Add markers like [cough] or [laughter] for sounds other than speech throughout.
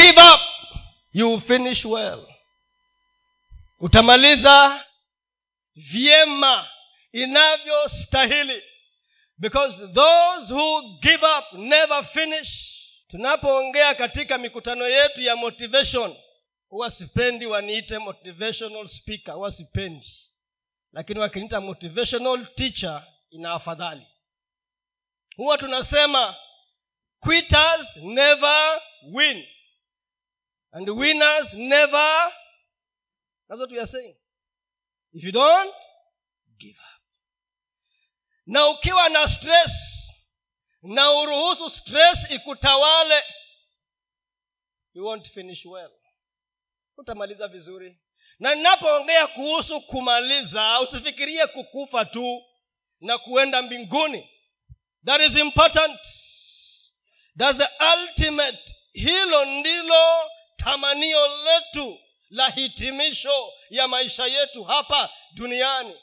give up. You finish well. Utamaliza vyema inavyostahili. Because those who give up never finish. Tunapoongea katika mikutano yetu ya motivation huwa sipendi waniite motivational speaker huwa sipendi. Lakini wakiniita motivational teacher ina afadhali huwa tunasema quitters never win and winners never that's what we are saying. If you don't give up. Na ukiwa na stress na uruhusu stress ikutawale you won't finish well. Utamaliza vizuri. Na ninapoongea kuhusu kumaliza usifikirie kukufa tu na kuenda mbinguni. That is important. Thats the ultimate. Hilo ndilo tamanio letu la hitimisho ya maisha yetu hapa duniani.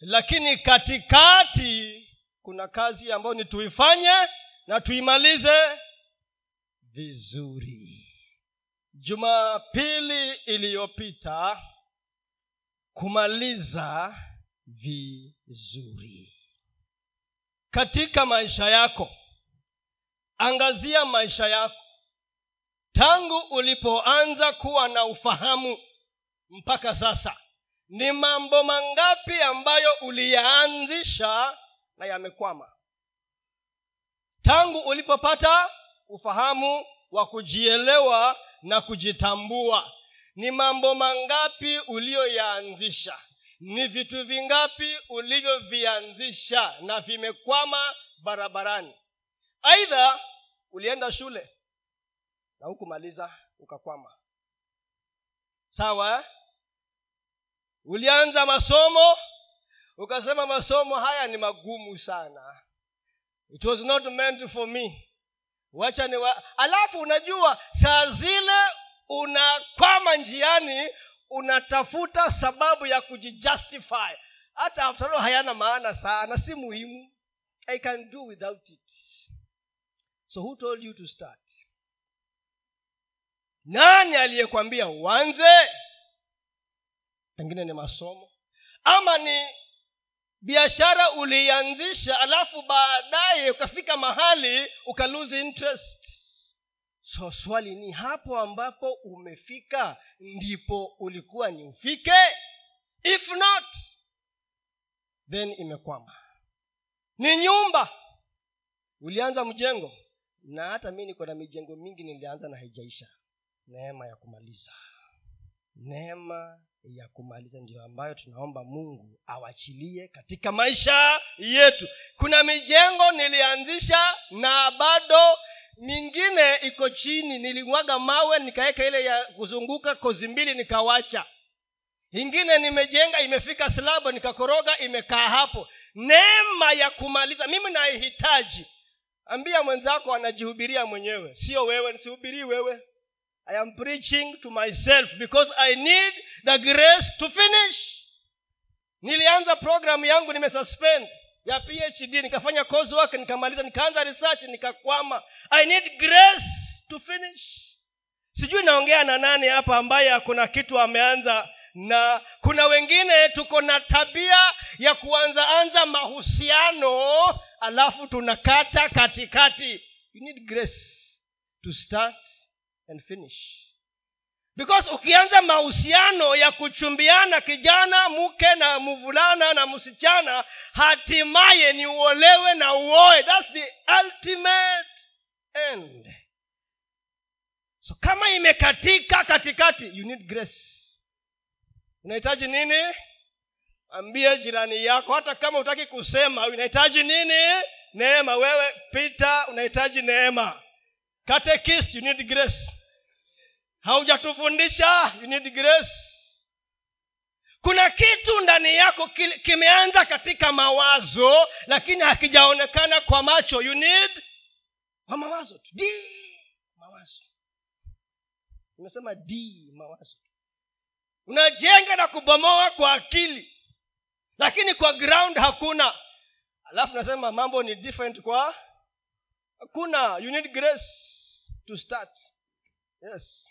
Lakini katikati kuna kazi ambayo ni tuifanye na tuimalize vizuri. Jumapili iliyopita kumaliza vizuri. Katika maisha yako angazia maisha yako tangu ulipoanza kuwa na ufahamu mpaka sasa ni mambo mangapi ambayo uliyaanzisha na yamekwama? Tangu ulipopata ufahamu wa kujielewa na kujitambua ni mambo mangapi uliyoyaanzisha? Ni vitu vingapi ulivyovianzisha na vimekwama barabarani? Aidha ulienda shule na hukumaliza ukakwama. Sawa? Ulianza masomo ukasema masomo haya ni magumu sana. It was not meant for me. Wacha ni wa... alafu unajua saa zile unakwama njiani unatafuta sababu ya kujijustify. Hata after hayana maana sana si muhimu. I can do without it. So who told you to start nani aliyekwambia uanze? Pengine ni masomo. Ama ni biashara uliianzisha alafu baadaye ukafika mahali ukalose interest. So swali ni hapo ambapo umefika ndipo ulikuwa ni ufike? If not then imekwama. Ni nyumba. Ulianza mjengo. Na hata mi niko na mijengo mingi nilianza na haijaisha neema ya kumaliza. Neema ya kumaliza ndio ambayo tunaomba mungu awachilie katika maisha yetu. Kuna mijengo nilianzisha na bado mingine iko chini. Nilimwaga mawe nikaweka ile ya kuzunguka kozi mbili nikawacha. Ingine nimejenga imefika slabo nikakoroga imekaa hapo. Neema ya kumaliza. Mimi naihitaji. Ambia mwenzako anajihubiria mwenyewe. Sio wewe nisihubirii wewe i am preaching to myself because i need the grace to finish. Nilianza programu yangu nimesuspend ya phd nikafanya coursework nikamaliza nikaanza research nikakwama. I need grace to finish. Sijui naongea na nani hapa ambaye kuna kitu ameanza na kuna wengine tuko na tabia ya kuanzaanza mahusiano alafu tunakata katikati. You need grace to start and finish. Because ukianza mahusiano ya kuchumbiana kijana mke na mvulana na msichana hatimaye ni uolewe na uoe. Thats the ultimate end. So kama imekatika katikati you need grace. Unahitaji nini? Ambie jirani yako. Hata kama hutaki kusema unahitaji nini? Neema. Wewe pita unahitaji neema. Catechist you need grace haujatufundisha? You need grace. Kuna kitu ndani yako kimeanza katika mawazo lakini hakijaonekana kwa macho. You need kwa mawazo tu. Mawazo. Umesema d mawazo. Unajenga na kubomoa kwa akili lakini kwa ground hakuna. Alafu nasema mambo ni different kwa hakuna. You need grace to start. Yes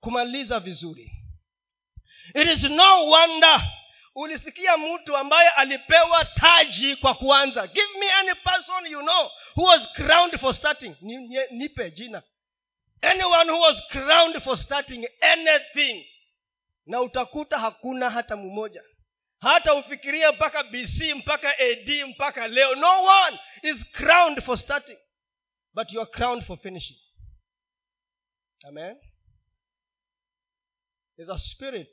kumaliza vizuri. It is no wonder ulisikia mtu ambaye alipewa taji kwa kuanza. Give me any person you know who was crowned for starting. Nipe jina. Anyone who was crowned for starting anything. Na utakuta hakuna hata mmoja. Hata ufikirie mpaka bc mpaka ad mpaka leo. No one is crowned for starting. But you are crowned for finishing. Amen there's a spirit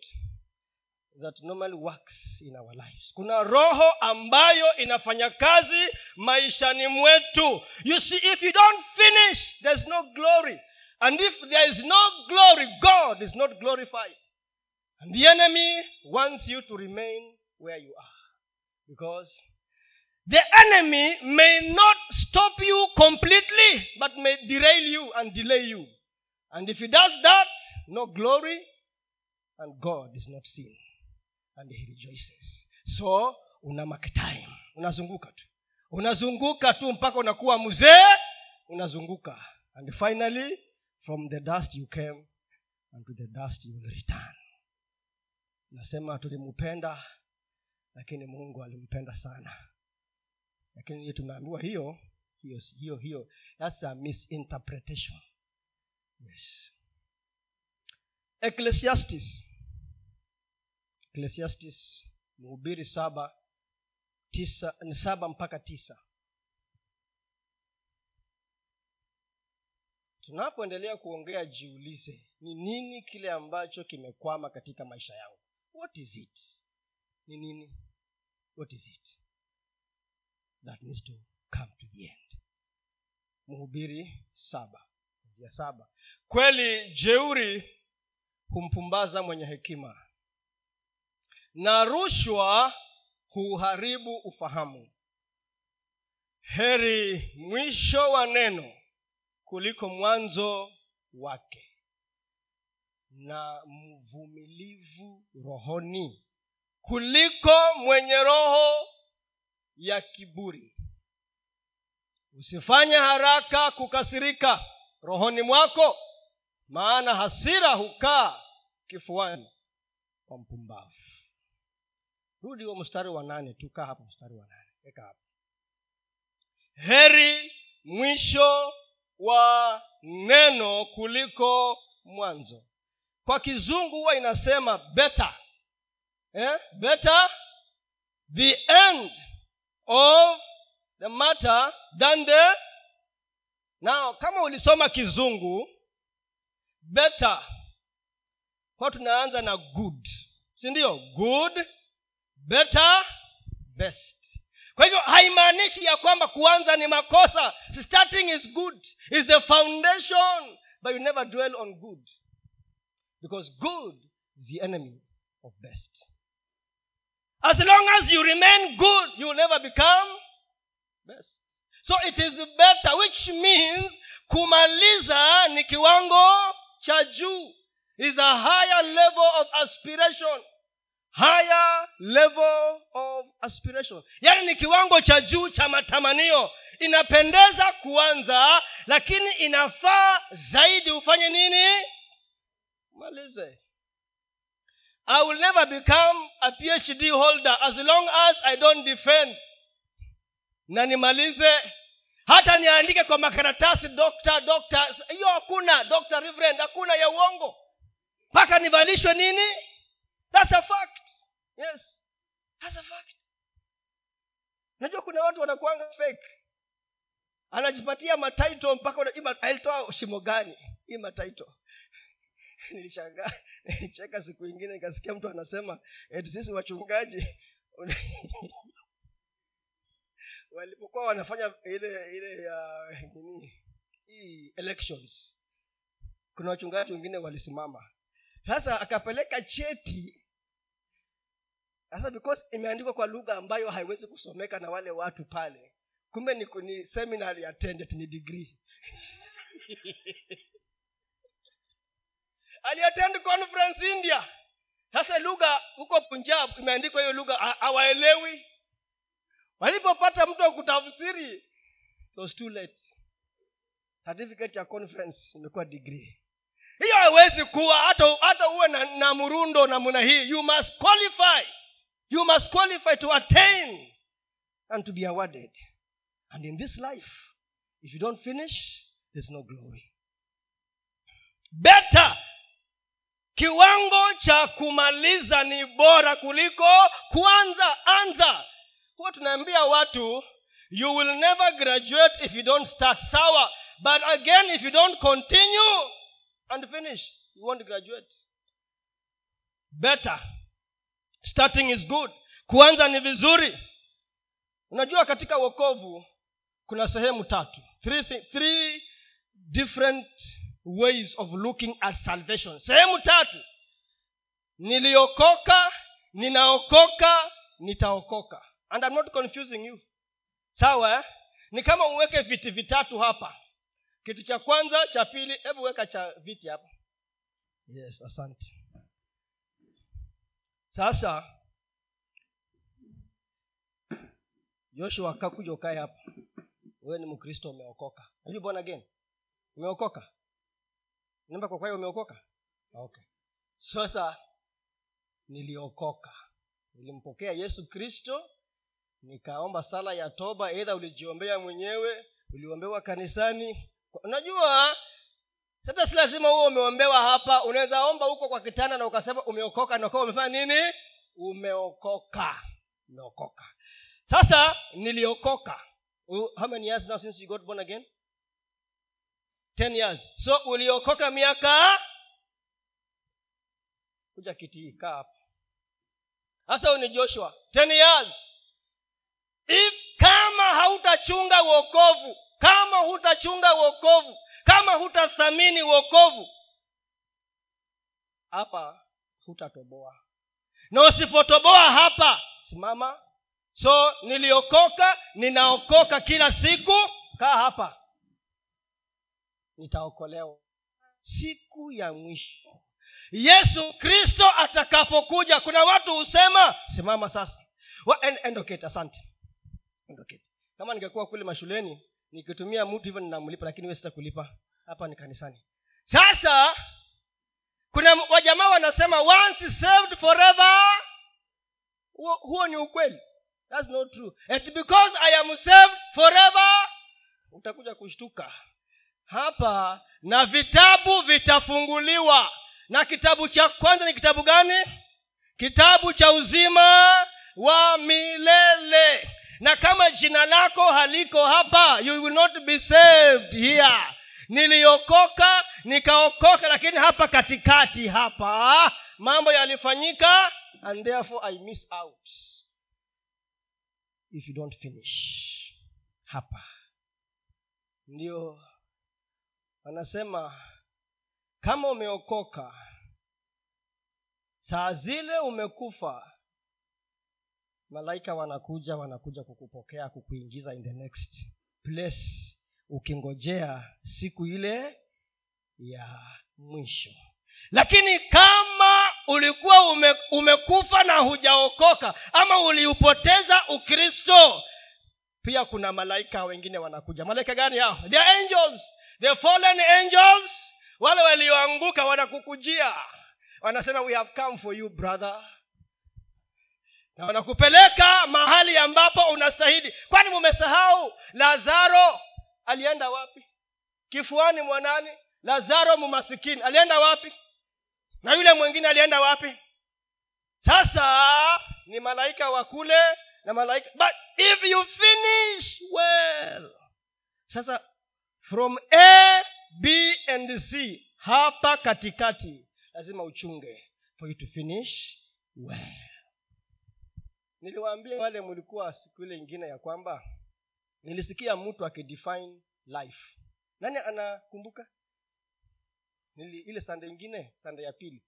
that normally works in our lives. Kuna roho ambayo inafanya kazi maishani mwetu. You see if you don't finish there's no glory. And if there is no glory god is not glorified. And the enemy wants you to remain where you are. Because the enemy may not stop you completely but may derail you and delay you. And if he does that no glory and god is not seen. And he rejoices. So una mark time. Unazunguka tu. Unazunguka tu mpaka unakuwa mzee. Unazunguka. And finally from the dust you came and to the dust you will return. Nasema tulimupenda lakini mungu alimpenda sana. Lakini tumeambiwa hiyo hiyo hiyo hiyo. That's a misinterpretation. Yes. Ecclesiastis ecclesiastis mhubiri saba tisa ni saba mpaka tisa. Tunapoendelea kuongea jiulize ni nini kile ambacho kimekwama katika maisha yangu? What is it? Ni nini? What is it? That needs to come to the end. Mhubiri saba njia saba. Kweli jeuri humpumbaza mwenye hekima na rushwa huharibu ufahamu. Heri mwisho wa neno kuliko mwanzo wake. Na mvumilivu rohoni kuliko mwenye roho ya kiburi. Usifanye haraka kukasirika rohoni mwako maana hasira hukaa kifuani kwa mpumbavu rudi huo mstari wa nane tukaa hapo mstari wa nane. Weka hapo. Heri mwisho wa neno kuliko mwanzo. Kwa kizungu huwa inasema better. Eh? better the end of the matter than the now kama ulisoma kizungu better. Kwa tunaanza na good. Si ndio? Good better best. Kwa hivyo haimaanishi ya kwamba kuanza ni makosa. Starting is good is the foundation but you never dwell on good. Because good is the enemy of best. As long as you remain good you will never become best. So it is better which means kumaliza ni kiwango cha juu. Is a higher level of aspiration higher level of aspiration. Yaani ni kiwango cha juu cha matamanio. Inapendeza kuanza lakini inafaa zaidi ufanye nini? Malize i will never become a phd holder as long as i don't defend. Na nimalize. Hata niandike kwa makaratasi dokta dokta hiyo hakuna dokta reverend hakuna ya uongo. Mpaka nivalishwe nini? That's a fact yes. That's a fact. Najua kuna watu wanakuanga fake. Anajipatia mataito mpaka alitoa shimo gani? Hii mataito [laughs] nilishangaa. [laughs] Nilicheka siku ingine nikasikia mtu anasema eti sisi wachungaji. [laughs] Walipokuwa wanafanya ile ile ya uh, nini? Hii elections. Kuna wachungaji wengine walisimama. Sasa akapeleka cheti sasa because imeandikwa kwa lugha ambayo haiwezi kusomeka na wale watu pale kumbe ni, ni seminary attended ni degree. [laughs] Aliattend conference india. Sasa lugha huko punjab imeandikwa hiyo lugha hawaelewi. Walipopata mtu wa kutafsiri it was too late. Certificate ya conference imekuwa degree. Hawezi kuwa hata uwe na, na mrundo namna hii you must qualify you must qualify to attain and to be awarded. And in this life if you don't finish there's no glory. Better kiwango cha kumaliza ni bora kuliko kuanza anza. Huwa tunaambia watu you will never graduate if you don't start sawa. But again if you don't continue and finish you won't graduate. Better starting is good. Kuanza ni vizuri. Unajua katika uokovu kuna sehemu tatu. Three, three different ways of looking at salvation. Sehemu tatu. Niliokoka ninaokoka nitaokoka. And I'm not confusing you. Sawa eh? ni kama uweke viti vitatu hapa. Kitu cha kwanza cha pili hebu weka cha viti hapa. Yes asante sasa yoshua kakuja ukae hapa. Wewe ni mkristo umeokoka. You born again? Umeokoka? Namba kwa kwayo umeokoka? Okay. Sasa niliokoka. Nilimpokea yesu kristo nikaomba sala ya toba eidha ulijiombea mwenyewe uliombewa kanisani. Unajua sasa si lazima huo umeombewa hapa unaweza omba huko kwa kitanda na ukasema umeokoka. Na umefanya nini? Umeokoka. Umeokoka. Sasa niliokoka. How many years now since you got born again? Ten years. So uliokoka miaka? Kuja kiti hapa. Sasa ni joshua. Ten years. If kama hautachunga uokovu kama hutachunga uokovu kama hutathamini uokovu hapa hutatoboa. Na usipotoboa hapa simama. So niliokoka ninaokoka kila siku kaa hapa. Nitaokolewa. Siku ya mwisho. Yesu kristo atakapokuja kuna watu husema simama sasa. Endoketi asante. Endoketi kama ningekuwa kule mashuleni nikitumia mtu hivyo ninamlipa lakini we sitakulipa. Hapa ni kanisani. Sasa kuna wajamaa wanasema once saved forever huo, huo ni ukweli. Thats not true. And because i am saved forever utakuja kushtuka. Hapa na vitabu vitafunguliwa. Na kitabu cha kwanza ni kitabu gani? Kitabu cha uzima wa milele na kama jina lako haliko hapa you will not be saved here. Niliokoka nikaokoka lakini hapa katikati hapa mambo yalifanyika and therefore i miss out. If you don't finish hapa. Ndio wanasema kama umeokoka saa zile umekufa malaika wanakuja wanakuja kukupokea kukuingiza in the next place ukingojea siku ile ya mwisho. Lakini kama ulikuwa ume, umekufa na hujaokoka ama uliupoteza ukristo pia kuna malaika wengine wanakuja. Malaika gani hao? The angels. The fallen angels. Wale walioanguka wanakukujia. Wanasema we have come for you brother na wanakupeleka mahali ambapo unastahili. Kwani mumesahau lazaro alienda wapi? Kifuani mwanani lazaro mumasikini. Alienda wapi? Na yule mwingine alienda wapi? Sasa ni malaika wa kule na malaika. But if you finish well. Sasa from a b and c hapa katikati lazima uchunge for you to finish well niliwaambia wale mlikuwa siku ile ingine ya kwamba nilisikia mtu akidefine life. Nani anakumbuka? Nili, ile sande ingine sande ya pili.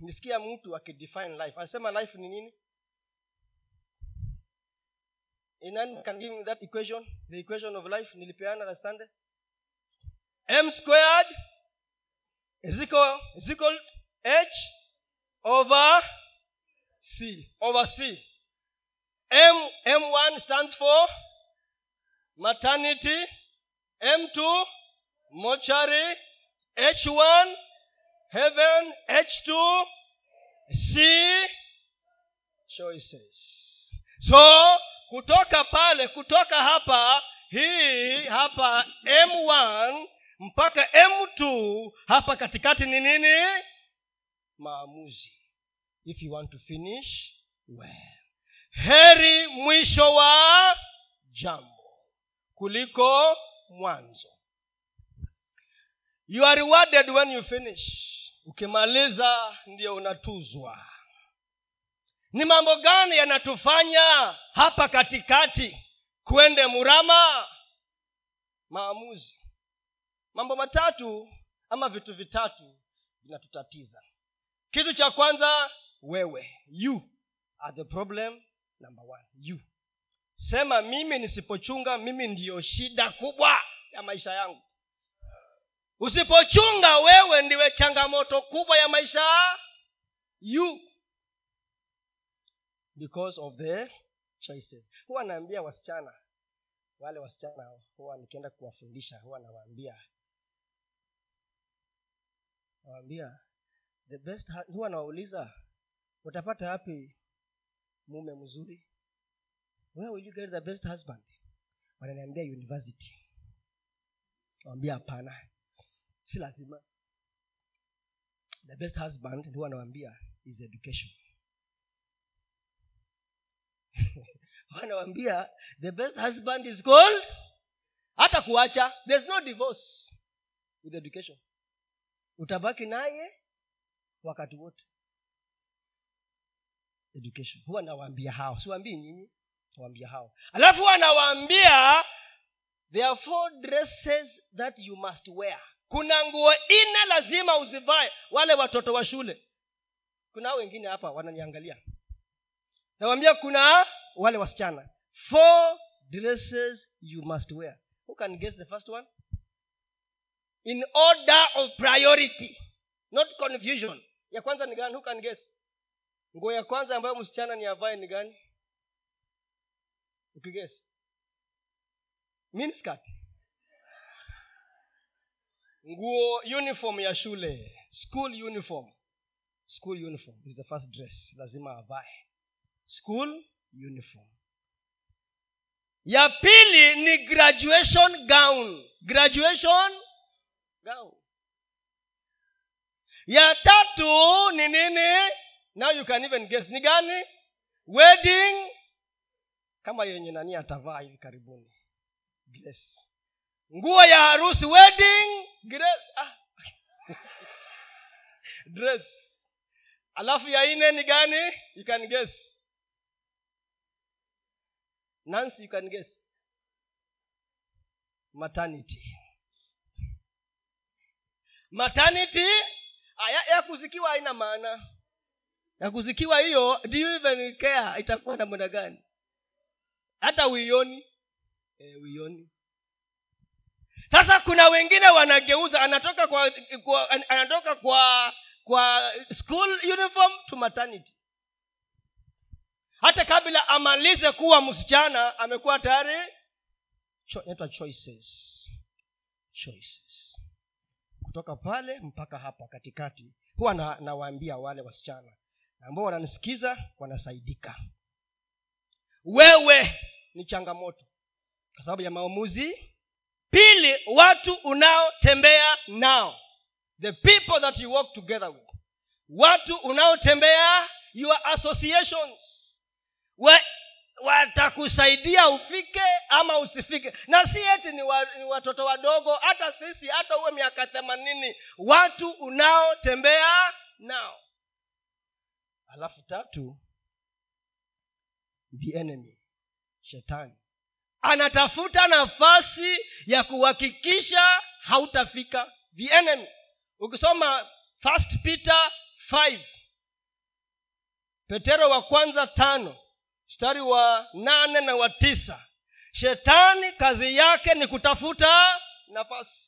Nilisikia mtu akidefine life. Anasema life ni nini? Inan can give me that equation the equation of life nilipeana la sande. M squared is equal, is equal h over c over c m m1 stands for maternity m2 mortuary h1 heaven h2 c choices. So kutoka pale kutoka hapa hii hapa m1 mpaka m2 hapa katikati ni nini? Maamuzi. If you want to finish well heri mwisho wa jambo kuliko mwanzo. You are rewarded when you finish. Ukimaliza ndio unatuzwa. Ni mambo gani yanatufanya hapa katikati kwende murama? Maamuzi. Mambo matatu ama vitu vitatu vinatutatiza. Kitu cha kwanza wewe. You are the problem number one you. Sema mimi nisipochunga mimi ndiyo shida kubwa ya maisha yangu. Usipochunga wewe ndiwe changamoto kubwa ya maisha you. Because of the choices. Huwa naambia wasichana wale wasichana huwa nikienda kuwafundisha huwa nawaambia nawaambia the best huwa nawauliza utapata wapi mume mzuri. Where will you get the best husband? Wananiambia university. Nawambia hapana. Si lazima. The best husband huwa anawambia is education. [laughs] Wanawambia the best husband is called hata kuacha there's no divorce with education. Utabaki naye wakati wote education. Huwa nawaambia hao. Siwaambii nyinyi nawaambia hao. Alafu huwa nawaambia there are four dresses that you must wear. Kuna nguo ine lazima uzivae wale watoto wa shule. Kuna wengine hapa wananiangalia. Nawambia kuna wale wasichana. Four dresses you must wear. Who can guess the first one? In order of priority not confusion. Ya kwanza ni gani? Who can guess nguo ya kwanza ambayo msichana ni avae ni gani? Ukigesi minskat nguo uniform ya shule. School uniform. School uniform is the first dress. Lazima avae. School uniform. Ya pili ni graduation gown. Graduation gown. Ya tatu ni nini now you can even guess ni gani? Wedding. Kama yenye nani atavaa hivi karibuni. Grace. Nguo ya harusi wedding. Grace. Ah. [laughs] dress. Alafu ya ine ni gani? You can guess. Nancy you can guess. Maternity. Maternity? Aya ya kuzikiwa haina maana ya kuzikiwa hiyo do you even care itakuwa namna gani? Hata uioni? E, uioni. Sasa kuna wengine wanageuza anatoka kwa, kwa anatoka kwa kwa school uniform to maternity. Hata kabla amalize kuwa msichana amekuwa tayari inaitwa choices. Choices. Kutoka pale mpaka hapa katikati huwa nawaambia na wale wasichana ambao wananisikiza wanasaidika. Wewe ni changamoto kwa sababu ya maamuzi. Pili watu unaotembea nao. The people that you walk together with. Watu unaotembea your associations. Watakusaidia ufike ama usifike. Na si eti ni, wa, ni watoto wadogo hata sisi hata uwe miaka themanini. Watu unaotembea nao alafu tatu the enemy shetani. Anatafuta nafasi ya kuhakikisha hautafika. The enemy. Ukisoma first peter 5 petero wa kwanza tano mstari wa nane na wa tisa. Shetani kazi yake ni kutafuta nafasi.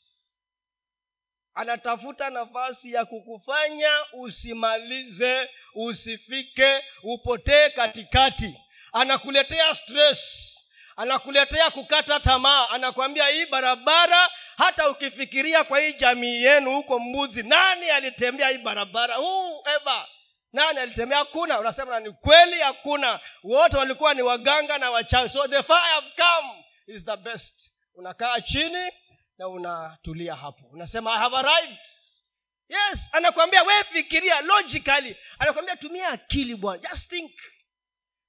Anatafuta nafasi ya kukufanya usimalize usifike upotee katikati. Anakuletea stress. Anakuletea kukata tamaa. Anakwambia hii barabara hata ukifikiria kwa hii jamii yenu huko mbuzi nani alitembea hii barabara? Huu eva nani alitembea? Hakuna. Unasema na ni kweli hakuna. Wote walikuwa ni waganga na wachawi. So the fire have come. Is the best. Unakaa chini na unatulia hapo. Unasema i have arrived yes anakwambia we fikiria logically. Anakwambia tumia akili bwana. Just think.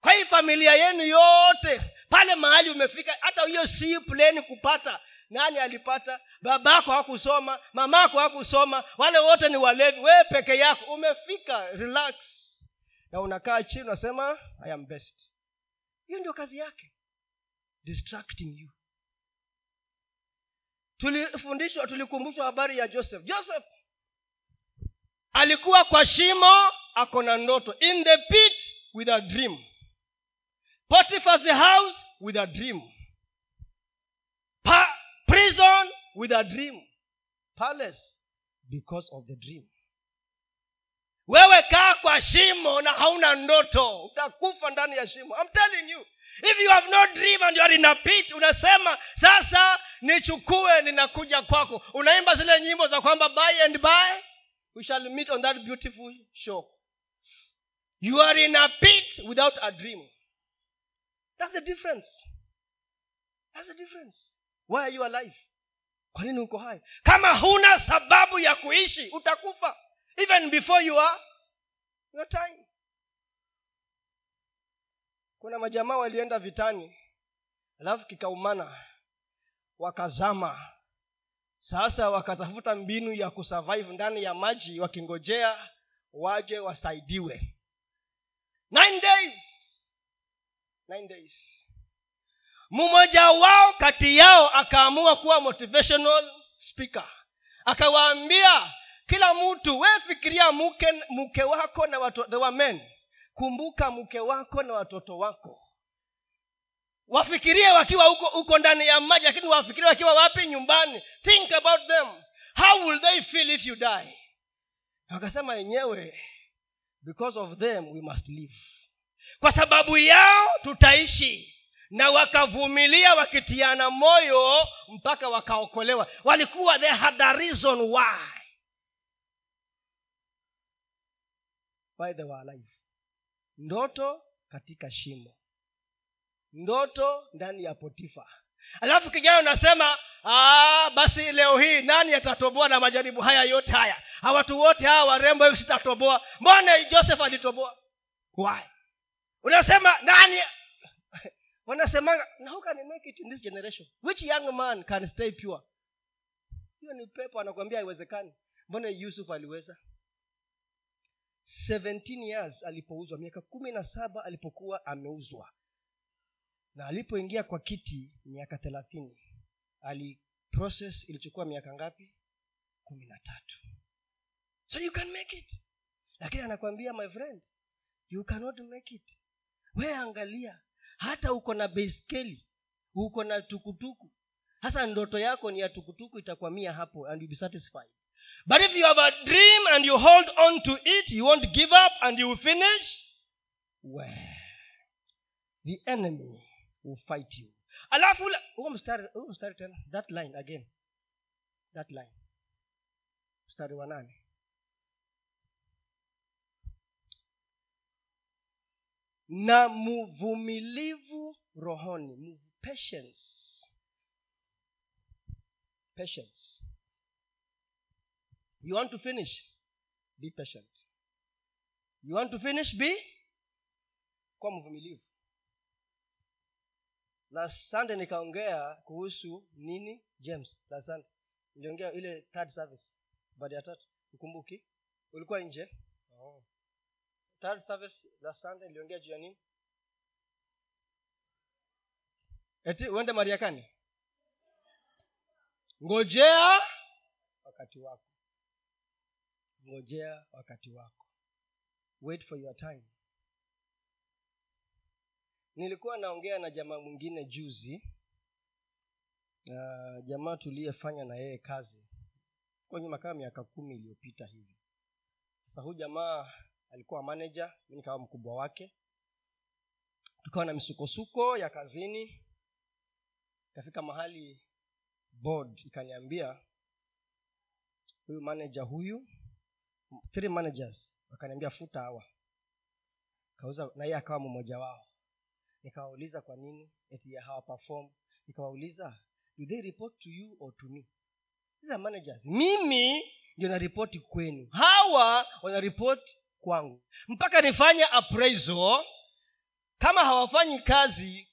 Kwa hii familia yenu yote pale mahali umefika hata hiyo si pleni kupata. Nani alipata? Babako hakusoma mamako hakusoma wale wote ni walevi. Wewe peke yako umefika relax. Na unakaa chini unasema i am best. Hiyo ndio kazi yake. Distracting you. Tulifundishwa tulikumbushwa habari ya joseph. Joseph alikuwa kwa shimo ako na ndoto. In the pit with a dream. Potiphar's house with a dream. Pa- prison with a dream. Palace because of the dream. Wewe kaa kwa shimo na hauna ndoto. Utakufa ndani ya shimo. I'm telling you. If you have no dream and you are in a pit unasema sasa nichukue ninakuja kwako. Unaimba zile nyimbo za kwamba by and by we shall meet on that beautiful shore. you are in a pit without a dream. That's the difference. That's the difference. Why are you alive? Kwa nini uko hai? Kama huna sababu ya kuishi utakufa. Even before you are your time. Kuna majamaa walienda vitani alafu kikaumana wakazama sasa wakatafuta mbinu ya kusurvive ndani ya maji wakingojea waje wasaidiwe. Nine days. Nine days. Mmoja wao kati yao akaamua kuwa motivational speaker. Akawaambia kila mtu we fikiria mke mke wako na watoto wa men kumbuka mke wako na watoto wako wafikirie wakiwa huko huko ndani ya maji lakini wafikirie wakiwa wapi? Nyumbani. Think about them. How will they feel if you die? Wakasema yenyewe because of them we must live. Kwa sababu yao tutaishi. Na wakavumilia wakitiana moyo mpaka wakaokolewa. Walikuwa they had a reason why. Why they were alive. Ndoto katika shimo ndoto ndani ya potifa. Alafu kijana unasema "Ah, basi leo hii nani atatoboa na majaribu haya yote haya? Hawatu wote hawa warembo hivi sitatoboa. Mbona joseph alitoboa? Why? Unasema nani? [laughs] Wanasemanga "Na who can make it in this generation. Which young man can stay pure? Hiyo ni pepo anakwambia haiwezekani. Mbona yusuf aliweza? 17 years alipouzwa miaka kumi na saba alipokuwa ameuzwa na alipoingia kwa kiti miaka thelathini ali process ilichukua miaka ngapi? Kumi na tatu so you can make it. Lakini anakwambia my friend you cannot make it. We angalia hata uko na beiskeli uko na tukutuku hasa ndoto yako ni ya tukutuku itakwamia hapo and you'll be satisfied. But if you have a dream and you hold on to it you won't give up and you finish well. The enemy will fight you. Alafu huo mstari huo mstari tena that line again. That line. Mstari wa nane. Na mvumilivu rohoni patience. Patience. You want to finish? Be patient. You want to finish? Be? Kwa mvumilivu last sunday nikaongea kuhusu nini james? Last sunday. Niliongea ile third service. Baada ya tatu. Ukumbuki? Ulikuwa nje. Oh. third service last sunday niliongea juu ya nini? Eti uende mariakani? Ngojea wakati wako. Ngojea wakati wako. Wait for your time nilikuwa naongea na jamaa mwingine juzi uh, jamaa tuliyefanya na yeye kazi kwenye makaa miaka kumi iliyopita hivi. Sasa huyu jamaa alikuwa manaja mi nikawa mkubwa wake. Tukawa na misukosuko ya kazini. Ikafika mahali board ikaniambia huyu manaja huyu three managers. Wakaniambia futa hawa. Kauza na yeye akawa mmoja wao nikawauliza kwa nini eti hawaperform. Nikawauliza do they report to you or to me? These are managers. Mimi ndio naripoti kwenu. Hawa wanaripoti kwangu. Mpaka nifanye appraisal kama hawafanyi kazi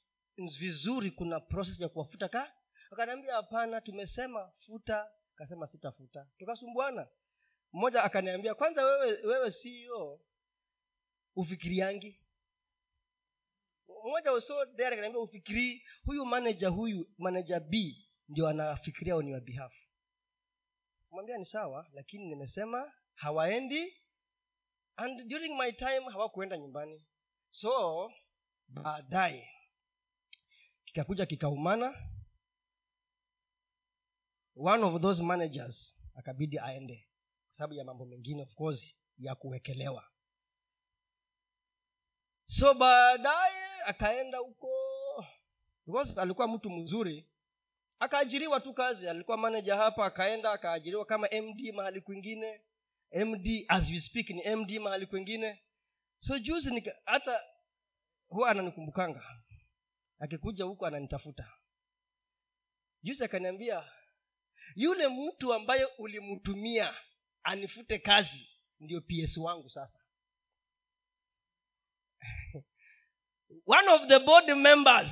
vizuri kuna process ya kuwafuta ka? Akaniambia hapana tumesema futa. Akasema sitafuta. Tukasumbuana. Mmoja akaniambia kwanza wewe wewe ceo ufikiriangi mmoja uso there akaniambia ufikirii huyu manager huyu manager b ndio anafikiria on your behalf. Mwambia ni sawa lakini nimesema hawaendi and during my time hawakuenda nyumbani. So baadaye kikakuja kikaumana one of those managers akabidi aende kwa sababu ya mambo mengine of course ya kuwekelewa. So baadaye akaenda huko. Because alikuwa mtu mzuri. Akaajiriwa tu kazi. Alikuwa manaja hapa akaenda akaajiriwa kama md mahali kwingine. Md as we speak ni md mahali kwingine. So juzi hata huwa ananikumbukanga. Akikuja huko ananitafuta. Juzi akaniambia yule mtu ambaye ulimtumia anifute kazi ndio ps wangu sasa one of the board members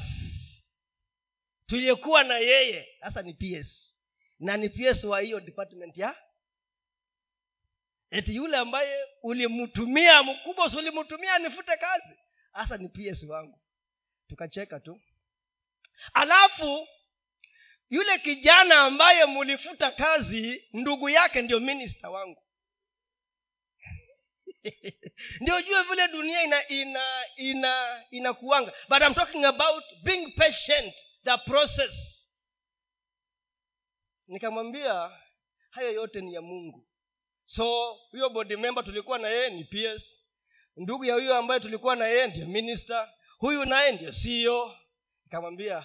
tuliyekuwa na yeye sasa ni ps na ni ps wa hiyo department ya? Eti yule ambaye ulimtumia mkubwa ulimtumia anifute kazi? Hasa ni ps wangu. Tukacheka tu. Alafu yule kijana ambaye mulifuta kazi ndugu yake ndio minista wangu [laughs] ndio jue vile dunia ina ina ina inakuanga. But I'm talking about being patient the process. Nikamwambia hayo yote ni ya mungu. So huyo body member tulikuwa na yeye ni ps ndugu ya huyo ambaye tulikuwa na yeye ndiye minister. Huyu naye ndiye ceo nikamwambia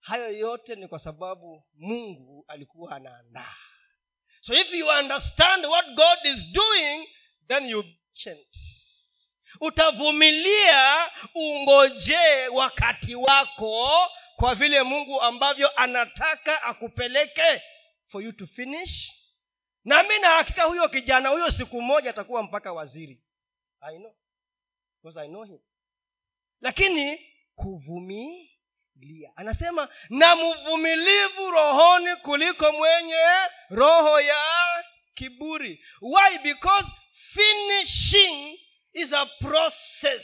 hayo yote ni kwa sababu mungu alikuwa anaandaa. So if you understand what god is doing then you patient utavumilia ungojee wakati wako kwa vile mungu ambavyo anataka akupeleke for you to finish. Na mi na hakika huyo kijana huyo siku moja atakuwa mpaka waziri. I know. Because i know him. Lakini kuvumilia. Anasema na mvumilivu rohoni kuliko mwenye roho ya kiburi. Why? Because finishing is a process.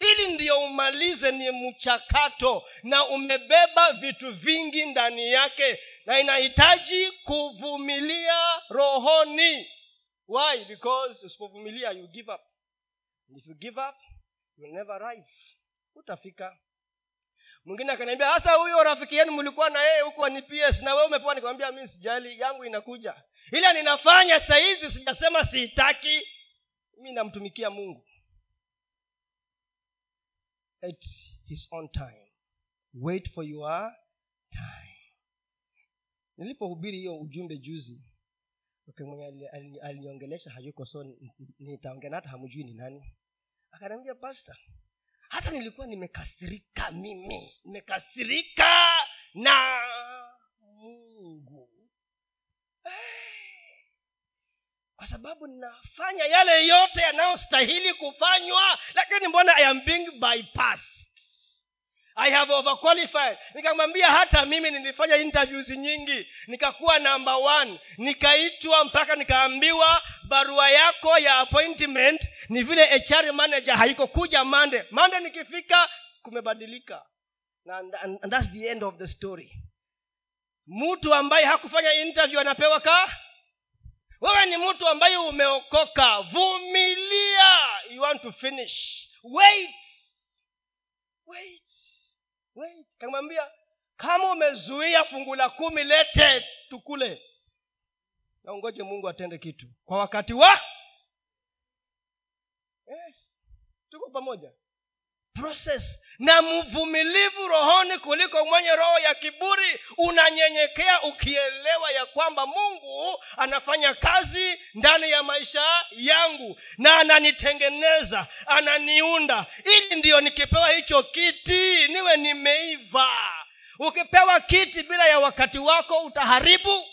Ili ndiyo umalize ni mchakato na umebeba vitu vingi ndani yake na inahitaji kuvumilia rohoni. Why? Because usipovumilia you give up. And if you give up you'll never arrive. Utafika. Mwingine akaniambia hasa huyo rafiki yenu mlikuwa na yeye huko ni ps na we umepewa nikamwambia mi sijali yangu inakuja ila ninafanya sahizi sijasema siitaki. Mi namtumikia mungu. At his own time. Wait for your time. Nilipohubiri hiyo ujumbe juzi okay, mwenye aliniongelesha hayuko so nitaongea hata hamjui ni nani. Akaniambia pasta hata nilikuwa nimekasirika mimi. Nimekasirika na mungu kwa sababu ninafanya yale yote yanayostahili kufanywa lakini mbona i am being bypassed? I have overqualified. Nikamwambia hata mimi nilifanya interviews nyingi nikakuwa namba one nikaitwa mpaka nikaambiwa barua yako ya appointment ni vile hr manager haiko kuja mande mande nikifika kumebadilika. And, and, and that's the end of the story. Mtu ambaye hakufanya interview anapewa ka wewe ni mtu ambaye umeokoka. Vumilia. You want to finish. Wait. Wait. Wait. Kamwambia kama umezuia fungu la kumi lete tukule. Na ungoje mungu atende kitu. Kwa wakati wa? Yes. Tuko pamoja. Process na mvumilivu rohoni kuliko mwenye roho ya kiburi unanyenyekea ukielewa ya kwamba mungu anafanya kazi ndani ya maisha yangu na ananitengeneza ananiunda. Ili ndiyo nikipewa hicho kiti niwe nimeiva. Ukipewa kiti bila ya wakati wako utaharibu.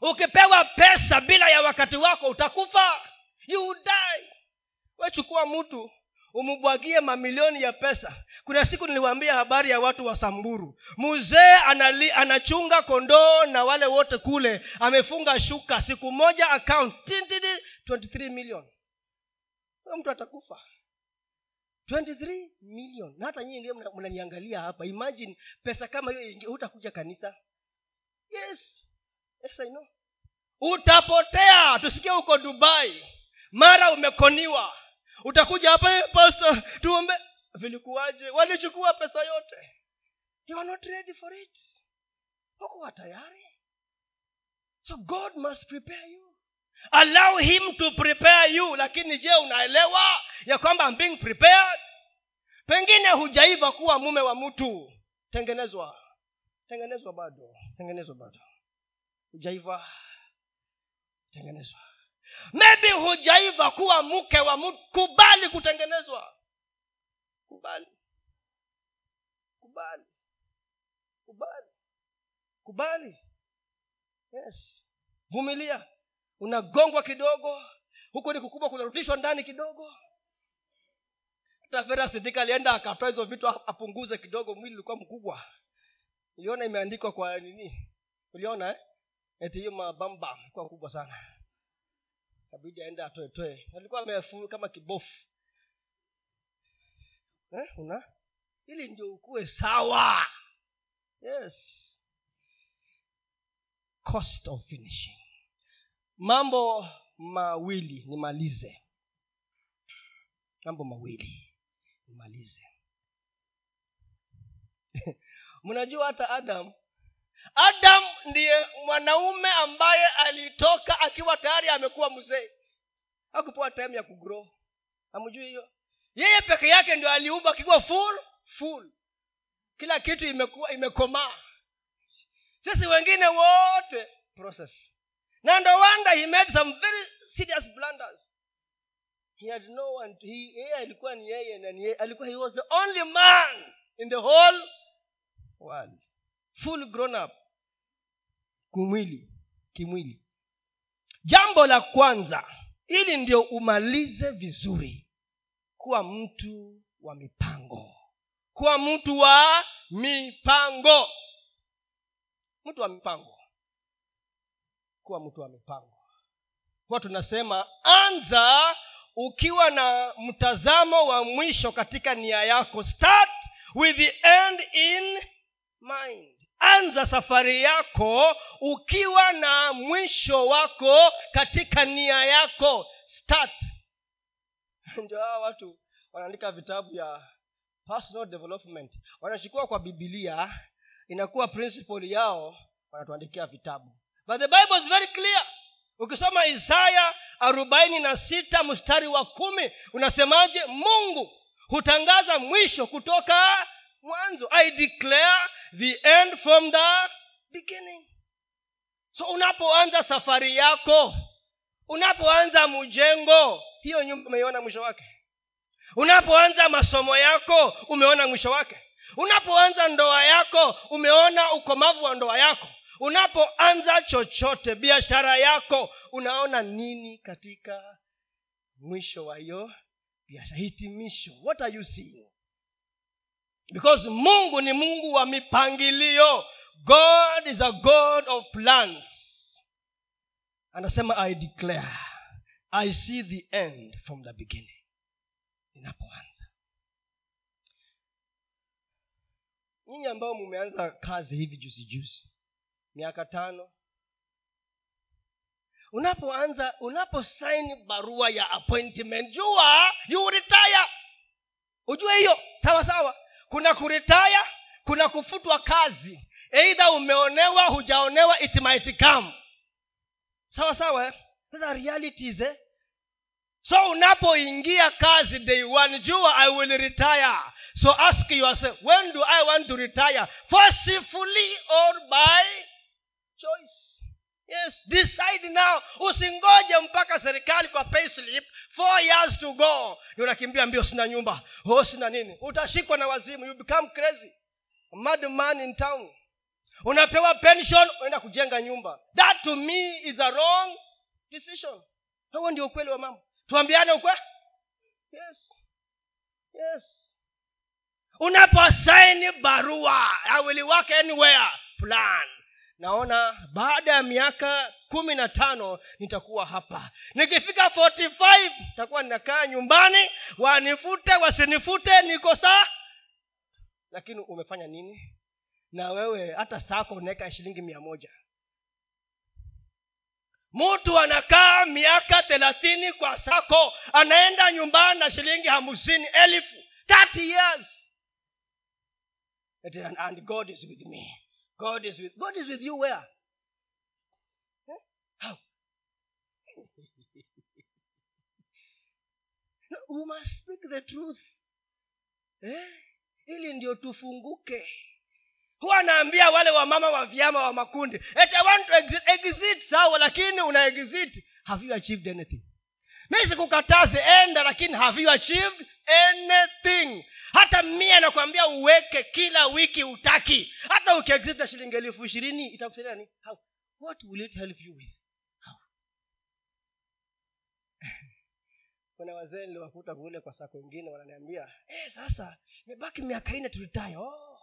Ukipewa pesa bila ya wakati wako utakufa. You die. Wechukua mtu umubwagie mamilioni ya pesa. Kuna siku niliwaambia habari ya watu wa samburu. Mzee anachunga kondoo na wale wote kule. Amefunga shuka. Siku moja account 23 million. Huyo mtu atakufa. 23 million. Na hata nyinyi mnaniangalia hapa. Imagine pesa kama hiyo hutakuja kanisa. Yes. Yes I know. Utapotea. Tusikie uko dubai. Mara umekoniwa utakuja hapa hey, pastor tuombe. Vilikuwaje? Walichukua pesa yote. You are not ready for it. Hukuwa tayari. So god must prepare you. Allow him to prepare you. Lakini je unaelewa ya kwamba I'm being prepared? Pengine hujaiva kuwa mume wa mtu. Tengenezwa. Tengenezwa bado. Tengenezwa bado. Hujaiva. Tengenezwa maybe hujaiva kuwa mke wa mtu. Kubali kutengenezwa. Kubali. Kubali. Kubali. Kubali. Yes. Vumilia. Unagongwa kidogo. Huku ni kukubwa kunarudishwa ndani kidogo. Hata fera sidika alienda akatoa hizo vitu apunguze kidogo mwili ulikuwa mkubwa. Uliona imeandikwa kwa nini? Uliona eh? eti hiyo mabamba kuwa kubwa sana kabidi aende atoetoe alikuwa amefu kama kibofu. Eh, una? Ili ndio ukuwe sawa. Yes. Cost of finishing. Mambo mawili nimalize. Mambo mawili nimalize. [laughs] Mnajua hata adam adam ndiye mwanaume ambaye alitoka akiwa tayari amekuwa mzee. Hakupewa time ya kugrow. Hamjui hiyo? Yeye peke yake ndio aliumba akiwa full full. Kila kitu imekuwa imekomaa. Sisi wengine wote process. Na ndo wanda he made some very serious blunders. He had no one to, he, alikuwa ni yeye na ni yeye. Alikuwa he was the only man in the whole world full grown up kumwili kimwili. Jambo la kwanza ili ndio umalize vizuri kuwa mtu wa mipango. Kuwa mtu wa mipango. Mtu wa mipango. Kuwa mtu wa mipango. Huwa tunasema anza ukiwa na mtazamo wa mwisho katika nia yako. Start with the end in mind anza safari yako ukiwa na mwisho wako katika nia yako. Start. [laughs] Ndio hawa watu wanaandika vitabu ya personal development. Wanachukua kwa bibilia inakuwa principle yao wanatuandikia vitabu. But the bible is very clear. Ukisoma isaya arobaini na sita mstari wa kumi unasemaje? Mungu hutangaza mwisho kutoka mwanzo i declare the end from the beginning. So unapoanza safari yako unapoanza mjengo hiyo nyumba umeiona mwisho wake. Unapoanza masomo yako umeona mwisho wake. Unapoanza ndoa yako umeona ukomavu wa ndoa yako. Unapoanza chochote biashara yako unaona nini katika mwisho wa hiyo biashara? Hitimisho. What are you seeing because mungu ni mungu wa mipangilio. God is a god of plans. Anasema i declare i see the end from the beginning. Inapoanza. Nyinyi ambao mumeanza kazi hivi juzi juzi miaka tano unapoanza unaposaini barua ya appointment jua you retire. Ujue hiyo sawa sawa kuna kuritaya kuna kufutwa kazi. Eidha umeonewa hujaonewa it sawa sawa eh? realities eh? so unapoingia kazi day one jua i will retire. So ask yourself when do i want to retire? Forcefully or by choice yes decide now. Usingoje mpaka serikali kwa payslip. Four years to go. Unakimbia mbio sina nyumba. Oh sina nini. Utashikwa na wazimu. You become crazy. Mad man in town. Unapewa pension unaenda kujenga nyumba. That to me is a wrong decision. Huo ndio ukweli wa mambo. Tuambiane ukwe yes. Yes. Unaposaini barua i will work anywhere. Plan naona baada ya miaka kumi na tano nitakuwa hapa. Nikifika 45 nitakuwa ninakaa nyumbani wanifute wasinifute niko saa. Lakini umefanya nini? Na wewe hata sako unaweka shilingi mia moja. Mtu anakaa miaka thelathini kwa sako anaenda nyumbani na shilingi hamsini elfu 30 years. And god is with me god is with god is with you where? Eh? how? [laughs] No, we must speak the truth. Eh? ili ndio tufunguke. Huwa naambia wale wamama wa vyama wa makundi et I want to exit, exit sawa lakini una exit. Have you achieved anything? Mi sikukataze enda lakini have you achieved anything hata mia nakwambia uweke kila wiki utaki. Hata ukiexit na shilingi elfu ishirini itakusaidia nini? What will it help you with? [laughs] Kuna wazee niliwakuta kule kwa sako ingine wananiambia eh sasa imebaki miaka ine tulitayo oh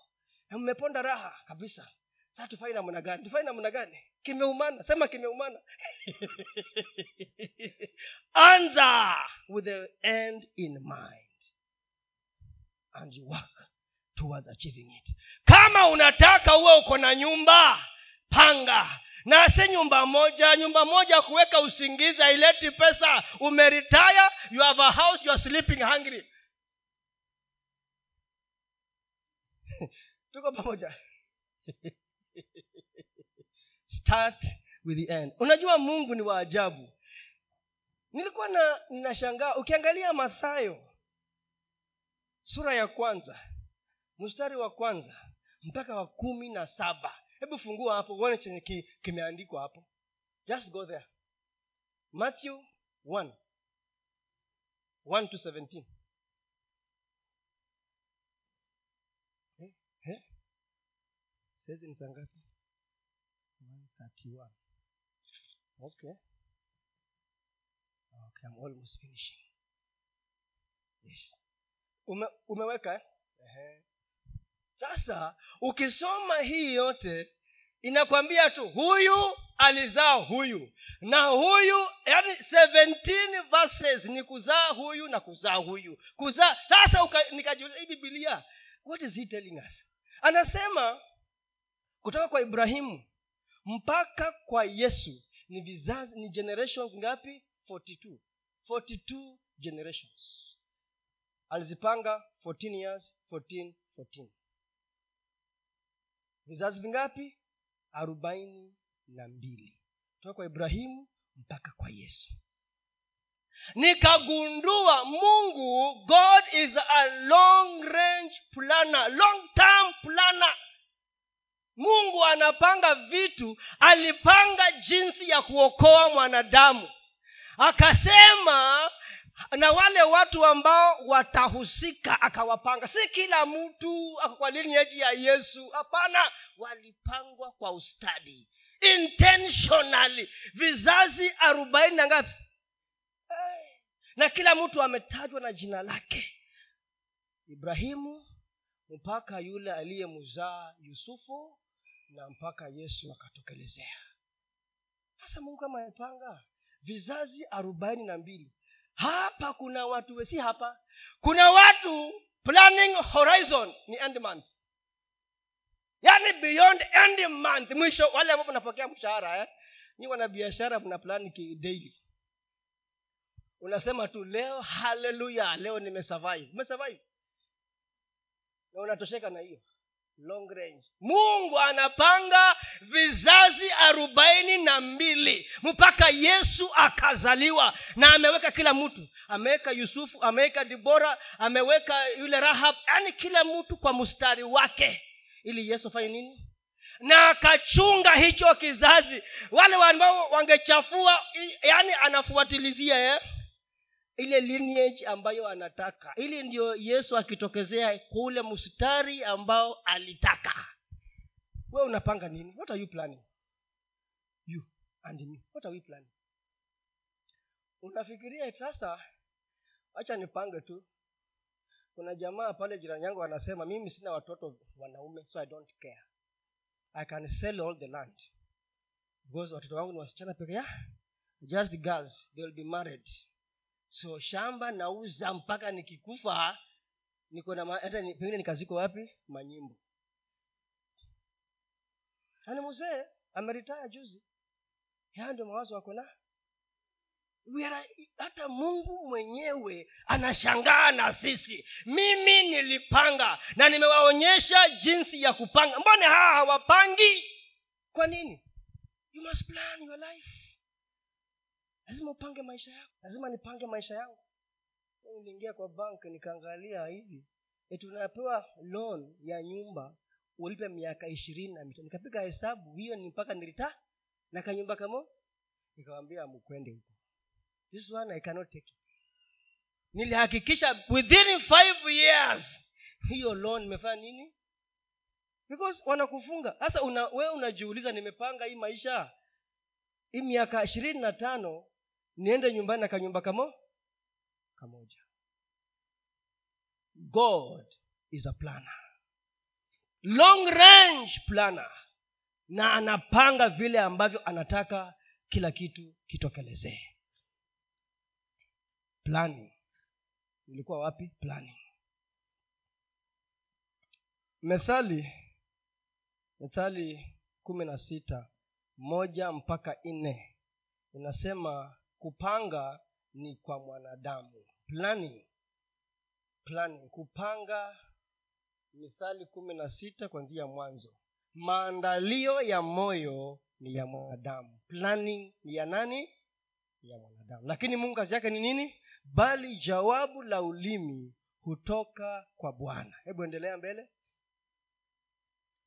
mmeponda raha kabisa. Sasa tufai namna gani? Tufai namna gani? Kimeumana sema kimeumana. [laughs] Anza with the end in mind and you work towards achieving it kama unataka uwe uko na nyumba panga. Na si nyumba moja nyumba moja kuweka usingizi haileti pesa. Umeritaya you have a house you are sleeping hungry. [laughs] Tuko pamoja. [laughs] Start with the end. Unajua mungu ni wa ajabu. Nilikuwa na ninashangaa. Ukiangalia mathayo sura ya kwanza. Mstari wa kwanza mpaka wa kumi na saba. Hebu fungua hapo uone chenye ki, kimeandikwa hapo. Just go there. Matthew 1 1 to 17 eh? Eh? ni sangapi okay. Okay i'm almost finishing. Yes Ume, umeweka eh? Ehe. sasa ukisoma hii yote inakwambia tu huyu alizaa huyu. Na huyu yani 17 verses ni kuzaa huyu na kuzaa huyu. Kuzaa sasa nikajiuliza hii bibilia what is he telling us? Anasema kutoka kwa ibrahimu mpaka kwa yesu ni vizazi ni generations ngapi? 42 42 generations alizipanga 14 years 14 14 vizazi vingapi? Arobaini na mbili. Toka kwa ibrahimu mpaka kwa yesu. Nikagundua mungu god is a long range planner long term planner. Mungu anapanga vitu alipanga jinsi ya kuokoa mwanadamu. Akasema na wale watu ambao watahusika akawapanga. Si kila mtu kwa lineji ya yesu. Hapana walipangwa kwa ustadi. Intentionally. Vizazi arobaini na ngapi? Na kila mtu ametajwa na jina lake. Ibrahimu mpaka yule aliyemzaa yusufu na mpaka yesu akatokelezea. Sasa mungu kama amepanga vizazi arobaini na mbili hapa kuna watu wesi hapa. Kuna watu planning horizon ni end month. Yaani beyond end month mwisho wale ambao mnapokea mshahara eh? ni wana biashara mna plani daily. Unasema tu leo haleluya leo nimesurvive. Umesurvive. Na unatosheka na hiyo long range. Mungu anapanga vizazi arobaini na mbili mpaka yesu akazaliwa na ameweka kila mtu. Ameweka yusufu ameweka dibora ameweka yule rahab yaani kila mtu kwa mstari wake. Ili yesu afanye nini? Na akachunga hicho kizazi. Wale ambao wangechafua yaani anafuatilizia eh? Ile lineage ambayo anataka. Ili ndio yesu akitokezea kule mstari ambao alitaka. We unapanga nini? What are you planning? You and me. What are we planning? Unafikiria sasa wacha nipange tu. Kuna jamaa pale jirani yangu anasema mimi sina watoto wanaume so i don't care. I can sell all the land. Because watoto wangu ni wasichana pekea just girls they be married so shamba nauza mpaka nikikufa niko na hata pengine nikaziko wapi? Manyimbo. Ani mzee ameritaya juzi. Yaa ndio mawazo wako na? Hata mungu mwenyewe anashangaa na sisi. Mimi nilipanga na nimewaonyesha jinsi ya kupanga. Mbone hawa hawapangi? Kwa nini? You must plan your life lazima upange maisha yako. Lazima nipange maisha yangu. Niliingia kwa bank nikaangalia hivi. Tunapewa loan ya nyumba ulipe miaka ishirini na mitano. Nikapiga hesabu hiyo ni mpaka nilita na kanyumba kamo. Nikawambia mkwende huko. This one i cannot take it. Nilihakikisha within five years hiyo loan imefanya nini? Because wanakufunga. Sasa una, we unajiuliza nimepanga hii maisha hii miaka ishirini na tano niende nyumbani na kanyumba kamo kamoja. God is a planner. Long range planner. Na anapanga vile ambavyo anataka kila kitu kitokelezee planning. Ilikuwa wapi? Planning. Methali methali kumi na sita moja mpaka nne. Inasema kupanga ni kwa mwanadamu. Planning. Planning. Kupanga mithali kumi na sita kwanzia mwanzo. Maandalio ya moyo ni ya mwanadamu. Planning ni ya nani? Ya mwanadamu. Lakini mungu kazi yake ni nini? Bali jawabu la ulimi hutoka kwa bwana. Hebu endelea mbele.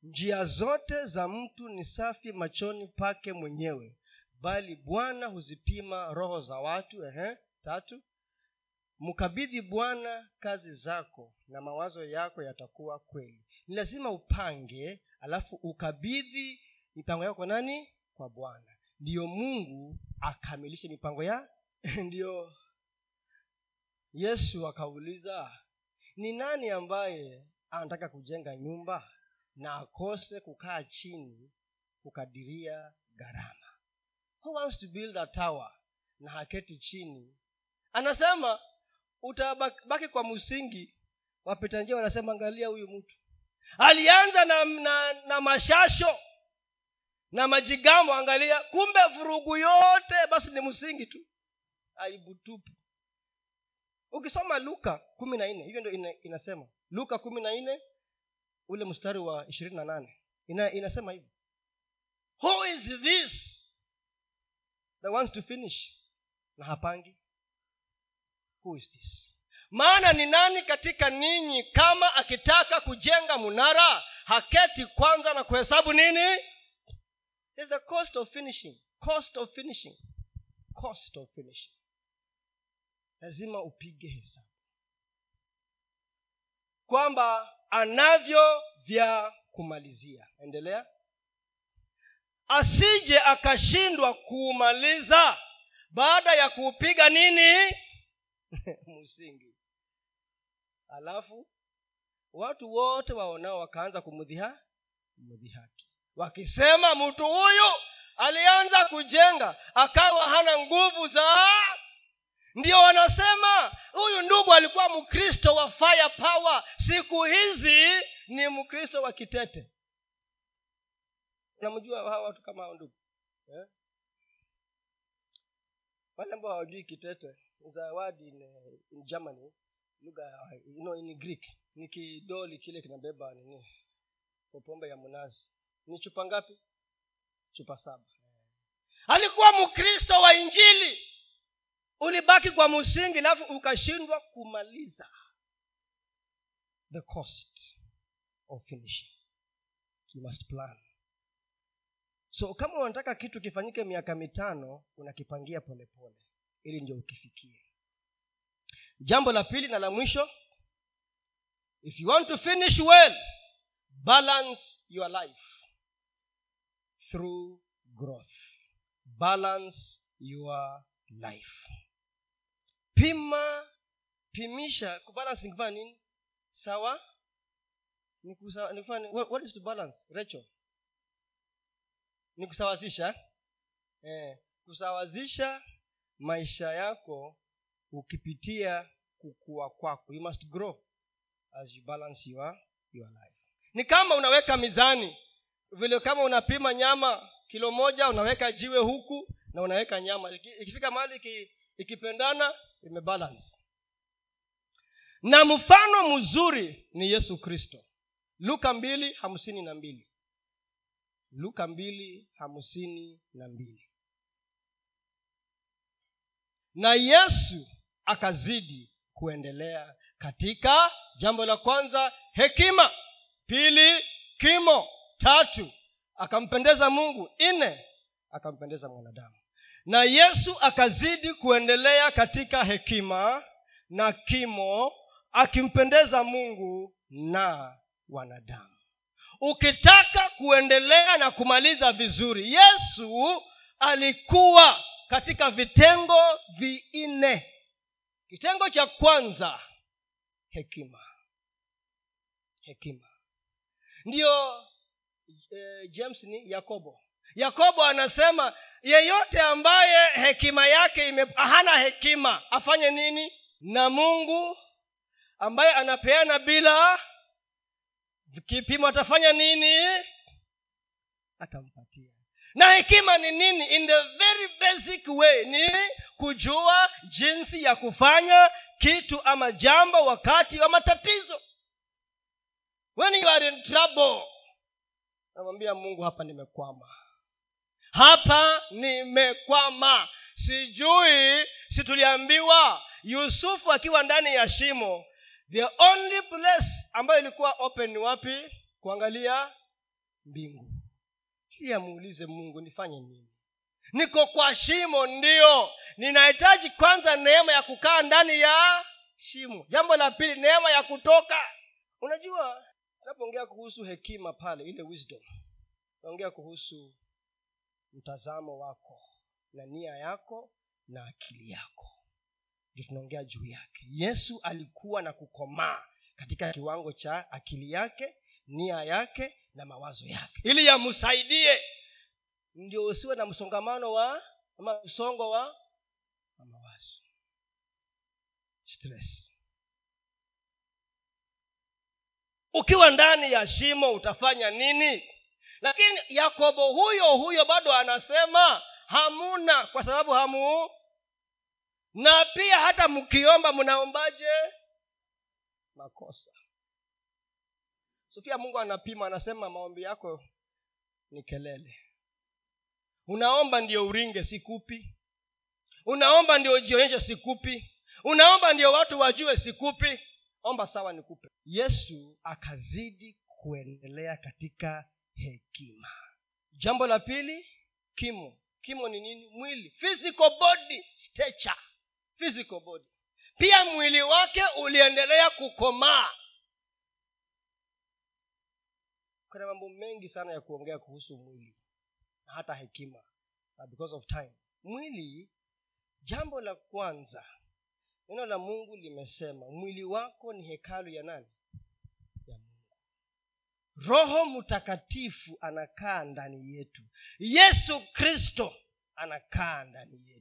Njia zote za mtu ni safi machoni pake mwenyewe bali bwana huzipima roho za watu ehe tatu. Mkabidhi bwana kazi zako na mawazo yako yatakuwa kweli. Ni lazima upange alafu ukabidhi mipango yako kwa nani? Kwa bwana. Ndiyo mungu akamilishe mipango ya [laughs] ndiyo. Yesu akauliza ni nani ambaye anataka kujenga nyumba na akose kukaa chini kukadiria gharama who wants to build a tower na haketi chini? Anasema utabaki kwa msingi wapita njia wanasema angalia huyu mtu. Alianza na, na, na mashasho na majigambo angalia kumbe vurugu yote basi ni msingi tu. Aibu tupu. Ukisoma luka kumi na nne hivyo ina, inasema. Luka kumi na nne ule mstari wa ishirini na nane. Ina, inasema hivyo who is this that wants to finish. Na hapangi. Who is this? Maana ni nani katika ninyi kama akitaka kujenga munara haketi kwanza na kuhesabu nini? There's a cost of finishing. Cost of finishing. Cost of finishing. Lazima upige hesabu. Kwamba anavyo vya kumalizia. Endelea asije akashindwa kuumaliza baada ya kuupiga nini? [laughs] Msingi. Alafu watu wote waonao wakaanza kumdhiha mdhihaki wakisema mtu huyu alianza kujenga akawa hana nguvu za ndio wanasema huyu ndugu alikuwa mkristo wa fire power siku hizi ni mkristo wa kitete unamjua hawa watu kama hao ndugu eh? wale ambao hawajui kitete zawadi in, in germany lugha you know, in greek. Ni kidoli kile kinabeba nini? Popombe pombe ya mnazi. Ni chupa ngapi? Chupa saba. Alikuwa mkristo wa injili. Ulibaki kwa msingi alafu ukashindwa kumaliza the cost of finishing. You must plan so kama unataka kitu kifanyike miaka mitano unakipangia polepole ili ndio ukifikie. Jambo la pili na la mwisho if you want to finish well balance your life through growth. Balance your life. Pima pimisha kubalance nikufanya nini? Sawa? Ni what is to balance? Rachel ni kusawazisha eh, kusawazisha maisha yako ukipitia kukua kwako. You must grow as you balance your, your life. Ni kama unaweka mizani vile kama unapima nyama kilo moja unaweka jiwe huku na unaweka nyama. Ikifika mahali ikipendana imebalance. Na mfano mzuri ni yesu kristo. Luka mbili hamsini na mbili luka mbili hamsini na mbili. Na yesu akazidi kuendelea katika jambo la kwanza hekima. Pili kimo. Tatu akampendeza mungu. Nne akampendeza mwanadamu. Na yesu akazidi kuendelea katika hekima na kimo akimpendeza mungu na wanadamu ukitaka kuendelea na kumaliza vizuri yesu alikuwa katika vitengo vinne. Kitengo cha kwanza hekima. Hekima. Ndiyo e, james ni yakobo. Yakobo anasema yeyote ambaye hekima yake ime, hana hekima afanye nini? Na mungu ambaye anapeana bila kipimo atafanya nini? Atampatia. Na hekima ni nini? In the very basic way ni kujua jinsi ya kufanya kitu ama jambo wakati wa matatizo. When you are in trouble namwambia mungu hapa nimekwama. Hapa nimekwama. Sijui situliambiwa. Yusufu akiwa ndani ya shimo the only place ambayo ilikuwa open ni wapi? Kuangalia mbingu. Ili amuulize mungu nifanye nini? Niko kwa shimo ndio. Ninahitaji kwanza neema ya kukaa ndani ya shimo. Jambo la pili neema ya kutoka. Unajua unapoongea kuhusu hekima pale ile wisdom. Unaongea kuhusu mtazamo wako na nia yako na akili yako. Ndio tunaongea juu yake. Yesu alikuwa na kukomaa katika kiwango cha akili yake nia yake na mawazo yake. Ili yamsaidie ndio usiwe na msongamano wa ama msongo wa, wa mawazo. Stress. Ukiwa ndani ya shimo utafanya nini? Lakini yakobo huyo huyo bado anasema hamuna kwa sababu hamu na pia hata mkiomba mnaombaje makosa. So pia mungu anapima anasema maombi yako ni kelele. Unaomba ndio uringe sikupi unaomba ndio ujionyeshe sikupi unaomba ndio watu wajue sikupi omba sawa nikupe. Yesu akazidi kuendelea katika hekima. Jambo la pili kimo kimo ni nini? Mwili. Physical body stature. Physical body pia mwili wake uliendelea kukomaa. Kuna mambo mengi sana ya kuongea kuhusu mwili na hata hekima because of time. Mwili jambo la kwanza neno la mungu limesema mwili wako ni hekalu ya nani? Ya mungu. Roho mtakatifu anakaa ndani yetu. Yesu kristo anakaa ndani yetu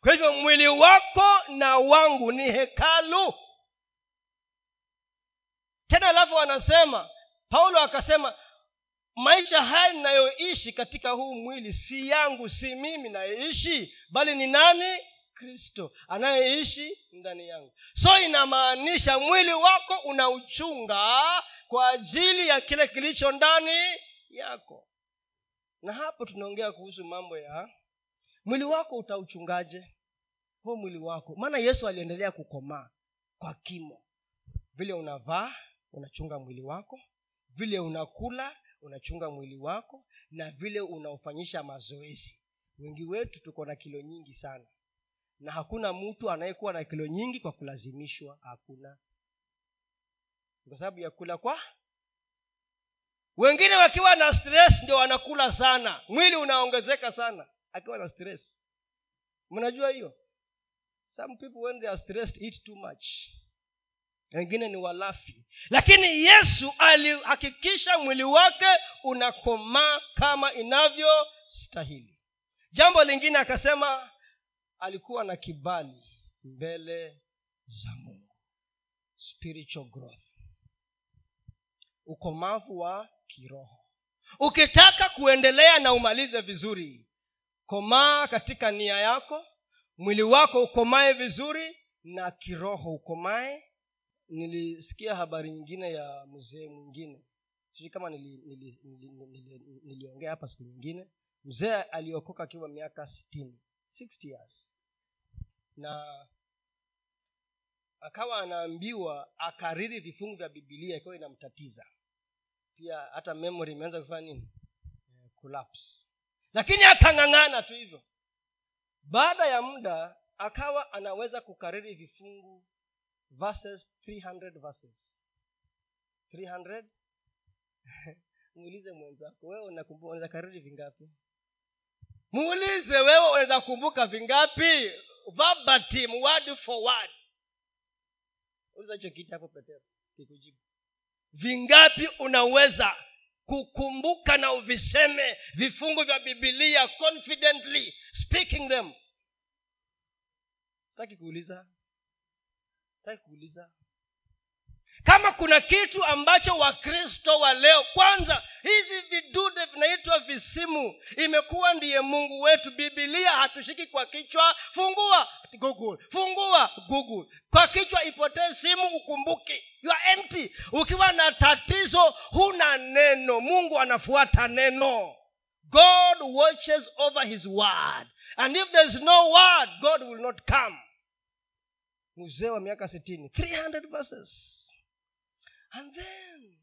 kwa hivyo mwili wako na wangu ni hekalu. Tena alafu anasema paulo akasema maisha haya ninayoishi katika huu mwili si yangu si mimi nayeishi bali ni nani? Kristo anayeishi ndani yangu. So inamaanisha mwili wako unauchunga kwa ajili ya kile kilicho ndani yako. Na hapo tunaongea kuhusu mambo ya mwili wako utauchungaje? Huo mwili wako. Maana yesu aliendelea kukomaa kwa kimo. Vile unavaa unachunga mwili wako. Vile unakula unachunga mwili wako. Na vile unaofanyisha mazoezi. Wengi wetu tuko na kilo nyingi sana. Na hakuna mtu anayekuwa na kilo nyingi kwa kulazimishwa. Hakuna. Kwa sababu ya kula kwa? Wengine wakiwa na stress ndio wanakula sana. Mwili unaongezeka sana akiwa na stress. Mnajua hiyo? Some people when they are stressed eat too much. Wengine ni walafi. Lakini yesu alihakikisha mwili wake unakomaa kama inavyostahili. Jambo lingine akasema alikuwa na kibali mbele za mungu. Spiritual growth. Ukomavu wa kiroho. Ukitaka kuendelea na umalize vizuri komaa katika nia yako mwili wako ukomae vizuri na kiroho ukomae. Nilisikia habari nyingine ya mzee mwingine. Sijui kama niliongea nili, nili, nili, nili, hapa siku nyingine. Mzee aliokoka akiwa miaka sitini years. Na akawa anaambiwa akariri vifungu vya bibilia ikiwa inamtatiza. Pia hata memory imeanza kufanya nini? Eh, collapse lakini akang'ang'ana tu hivyo. Baada ya muda akawa anaweza kukariri vifungu verses 300 verses. 300 [laughs] muulize mwenzako wewe unaweza kariri vingapi? Muulize wewe unaweza kumbuka vingapi? Verbatim word for word. Uliza hicho kiti hapo petero kikujibu. Vingapi unaweza kukumbuka na uviseme vifungu vya bibilia confidently speaking them. Sitaki kuuliza. Sitaki kuuliza kama kuna kitu ambacho wakristo wa leo kwanza hivi vidude vinaitwa visimu imekuwa ndiye mungu wetu. Bibilia hatushiki kwa kichwa fungua google fungua google. Kwa kichwa ipotee simu ukumbuki you are empty. Ukiwa na tatizo huna neno. Mungu anafuata neno. God watches over his word. And if there is no word god will not come. Mzee wa miaka sitini. 300 verses and then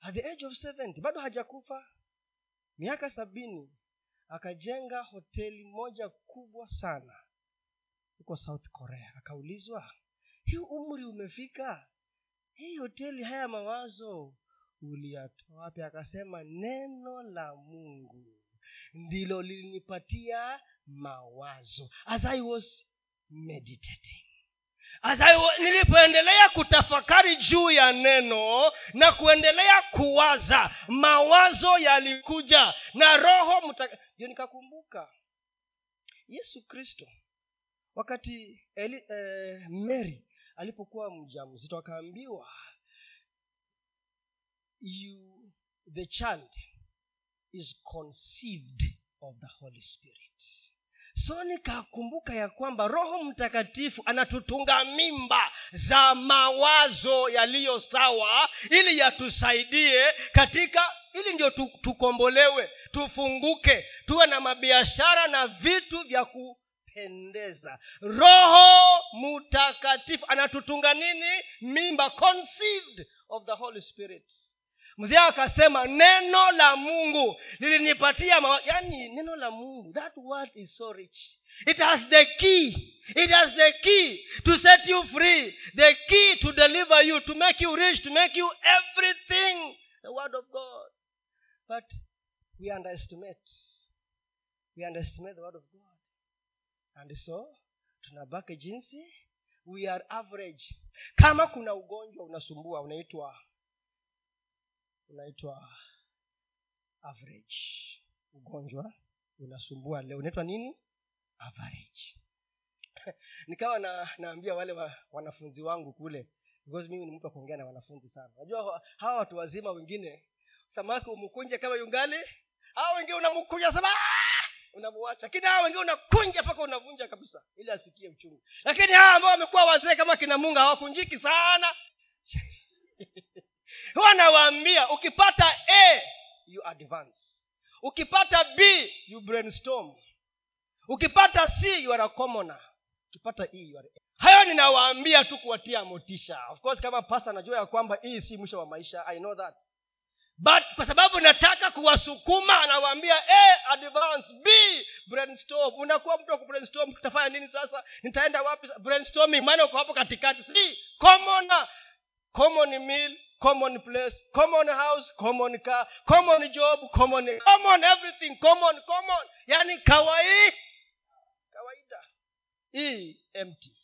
at the age of 70 bado hajakufa miaka sabini akajenga hoteli moja kubwa sana huko south korea. Akaulizwa hii umri umefika? Hii hoteli haya mawazo uliyatoa wapi? Akasema neno la mungu ndilo lilinipatia mawazo as i was meditating nilipoendelea kutafakari juu ya neno na kuendelea kuwaza mawazo yalikuja na roho ndio nikakumbuka yesu kristo. Wakati Eli, eh, mary alipokuwa mja mzito akaambiwa you the child is conceived of the holy spirit so kakumbuka ya kwamba roho mtakatifu anatutunga mimba za mawazo yaliyo sawa ili yatusaidie katika ili ndio tukombolewe tufunguke tuwe na mabiashara na vitu vya kupendeza. Roho mtakatifu anatutunga nini? Mimba conceived of the holy spirit mzee akasema neno la mungu lilinipatia mawa... yani neno la mungu that word is so rich. It has the key it has the key to set you free the key to deliver you to make you rich to make you everything the word of god. But we underestimate we underestimate the word of god. And so tunabaki jinsi we are average. Kama kuna ugonjwa unasumbua unaitwa unaitwa average. Ugonjwa unasumbua leo. Unaitwa nini? Average. [laughs] Nikawa na naambia wale wa, wanafunzi wangu kule because mimi ni mtu wa kuongea na wanafunzi sana. Unajua hawa watu wazima wengine samaki umkunje kama yungali hawa wengine unamkunja sema unamuacha. Lakini hawa wengine unakunja mpaka unavunja kabisa ili asikie uchungu. Lakini hawa ambao wamekuwa wazee kama kina munga hawakunjiki sana huwa nawaambia ukipata a you advance. Ukipata b you brainstorm. Ukipata c you are a commoner. Ukipata e you are a. hayo ninawaambia tu kuwatia motisha. Of course kama pasta najua ya kwamba hii si mwisho wa maisha i know that. But kwa sababu nataka kuwasukuma anawaambia a advance. B brainstorm. Unakuwa mtu wa kubrainstorm tutafanya nini sasa? Nitaenda wapi? Brainstorming. Maana uko hapo katikati. Si common common meal common place common house common car common job common common everything common common. Yani kawai kawaida. Hii empty.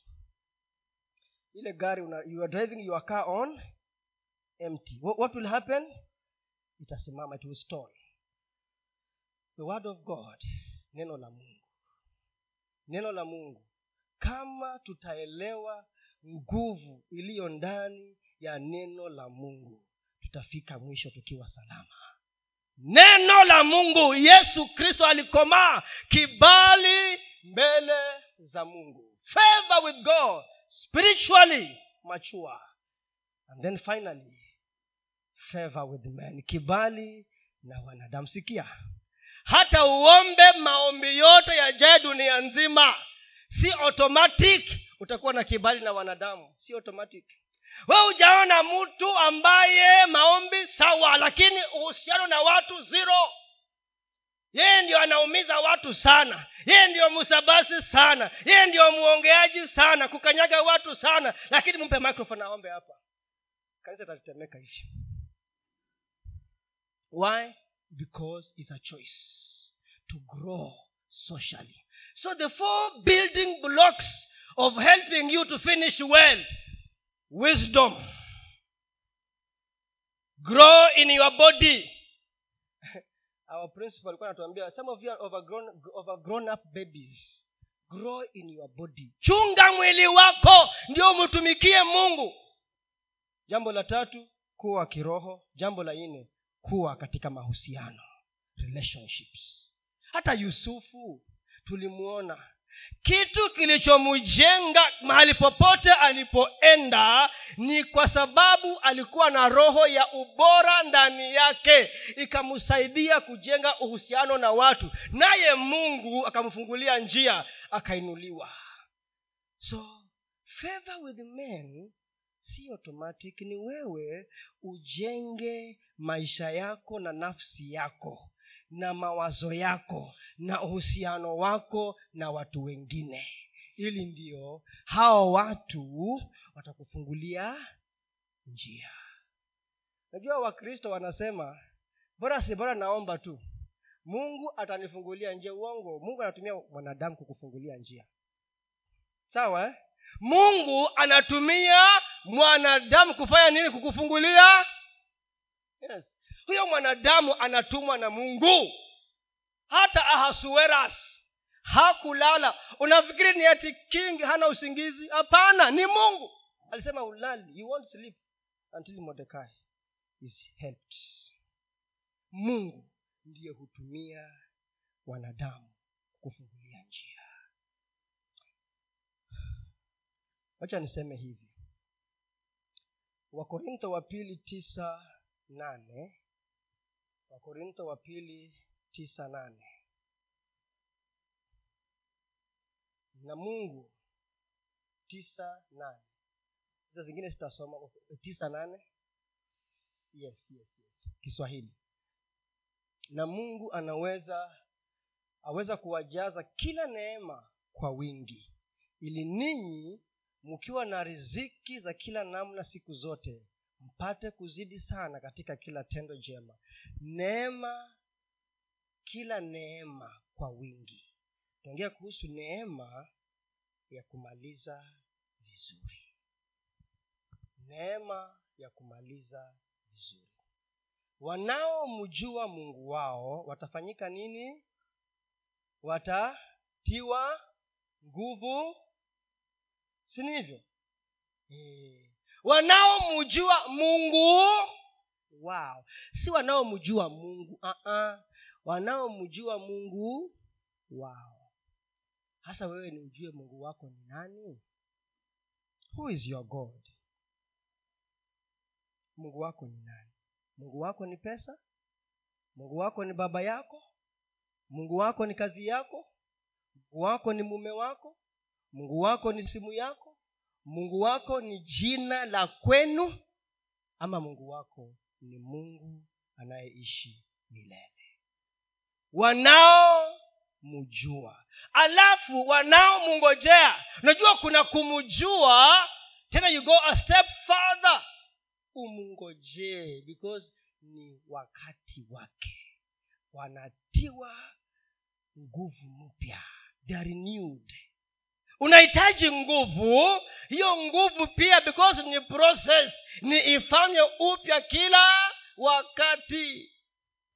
Ile gari una, you are driving your car on empty. What, what will happen? Itasimama it will stall. The word of god neno la mungu. Neno la mungu. Kama tutaelewa nguvu iliyo ndani ya neno la mungu tutafika mwisho tukiwa salama. Neno la mungu yesu kristo alikomaa kibali mbele za mungu. Favor with god spiritually mature. And then finally favor with men kibali na wanadamu. Sikia hata uombe maombi yote yajae dunia nzima si automatic utakuwa na kibali na wanadamu. Si automatic we hujaona mtu ambaye maombi sawa lakini uhusiano na watu zero. Yeye ndio anaumiza watu sana. Yeye ndio musabasi sana. Yeye ndio mwongeaji sana kukanyaga watu sana. Lakini mpe microphone aombe hapa. Kanisa itatetemeka hivi why? Because it's a choice to grow socially. So the four building blocks of helping you to finish well wisdom. Grow in your body. [laughs] Our principal alikuwa anatuambia some of you are overgrown, overgrown up babies. Grow in your body. Chunga mwili wako ndio umtumikie mungu. Jambo la tatu kuwa kiroho. Jambo la nne kuwa katika mahusiano relationships. Hata yusufu tulimwona kitu kilichomjenga mahali popote alipoenda ni kwa sababu alikuwa na roho ya ubora ndani yake ikamsaidia kujenga uhusiano na watu. Naye mungu akamfungulia njia akainuliwa. So favor with men si automatic ni wewe ujenge maisha yako na nafsi yako na mawazo yako na uhusiano wako na watu wengine. Ili ndio hao watu watakufungulia njia. Najua wakristo wanasema bora si bora naomba tu. Mungu atanifungulia njia. Uongo. Mungu anatumia mwanadamu kukufungulia njia. Sawa eh? mungu anatumia mwanadamu kufanya nini? Kukufungulia? Yes huyo mwanadamu anatumwa na mungu. Hata ahasueras hakulala. Unafikiri ni ati king hana usingizi? Hapana ni mungu. Alisema ulali you won't sleep until mordekai is helped. Mungu ndiye hutumia wanadamu kufungulia njia. Wacha niseme hivi. Wakorintho wa pili tisa nane wakorintho wa pili tisa nane. Na mungu tisa nane. Hizo zingine zitasoma tisa nane. Yes, yes, yes. kiswahili. Na mungu anaweza aweza kuwajaza kila neema kwa wingi. Ili ninyi mkiwa na riziki za kila namna siku zote mpate kuzidi sana katika kila tendo jema. Neema kila neema kwa wingi. Tuongea kuhusu neema ya kumaliza vizuri. Neema ya kumaliza vizuri. Wanaomjua mungu wao watafanyika nini? Watatiwa nguvu. Si ni hivyo? E, wanaomjua mungu. Wao si wanaomjua mungu uh-uh. wanaomjua mungu wao hasa wewe ni ujue mungu wako ni nani? Who is your god? Mungu wako ni nani? Mungu wako ni pesa? Mungu wako ni baba yako? Mungu wako ni kazi yako? Mungu wako ni mume wako? Mungu wako ni simu yako mungu wako ni jina la kwenu ama mungu wako ni mungu anayeishi milele. Wanaomjua. Alafu wanaomungojea unajua kuna kumjua tena you go a step further. Umngojee because ni wakati wake. Wanatiwa nguvu mpya. They are renewed unahitaji nguvu. Hiyo nguvu pia because ni process ni ifanywe upya kila wakati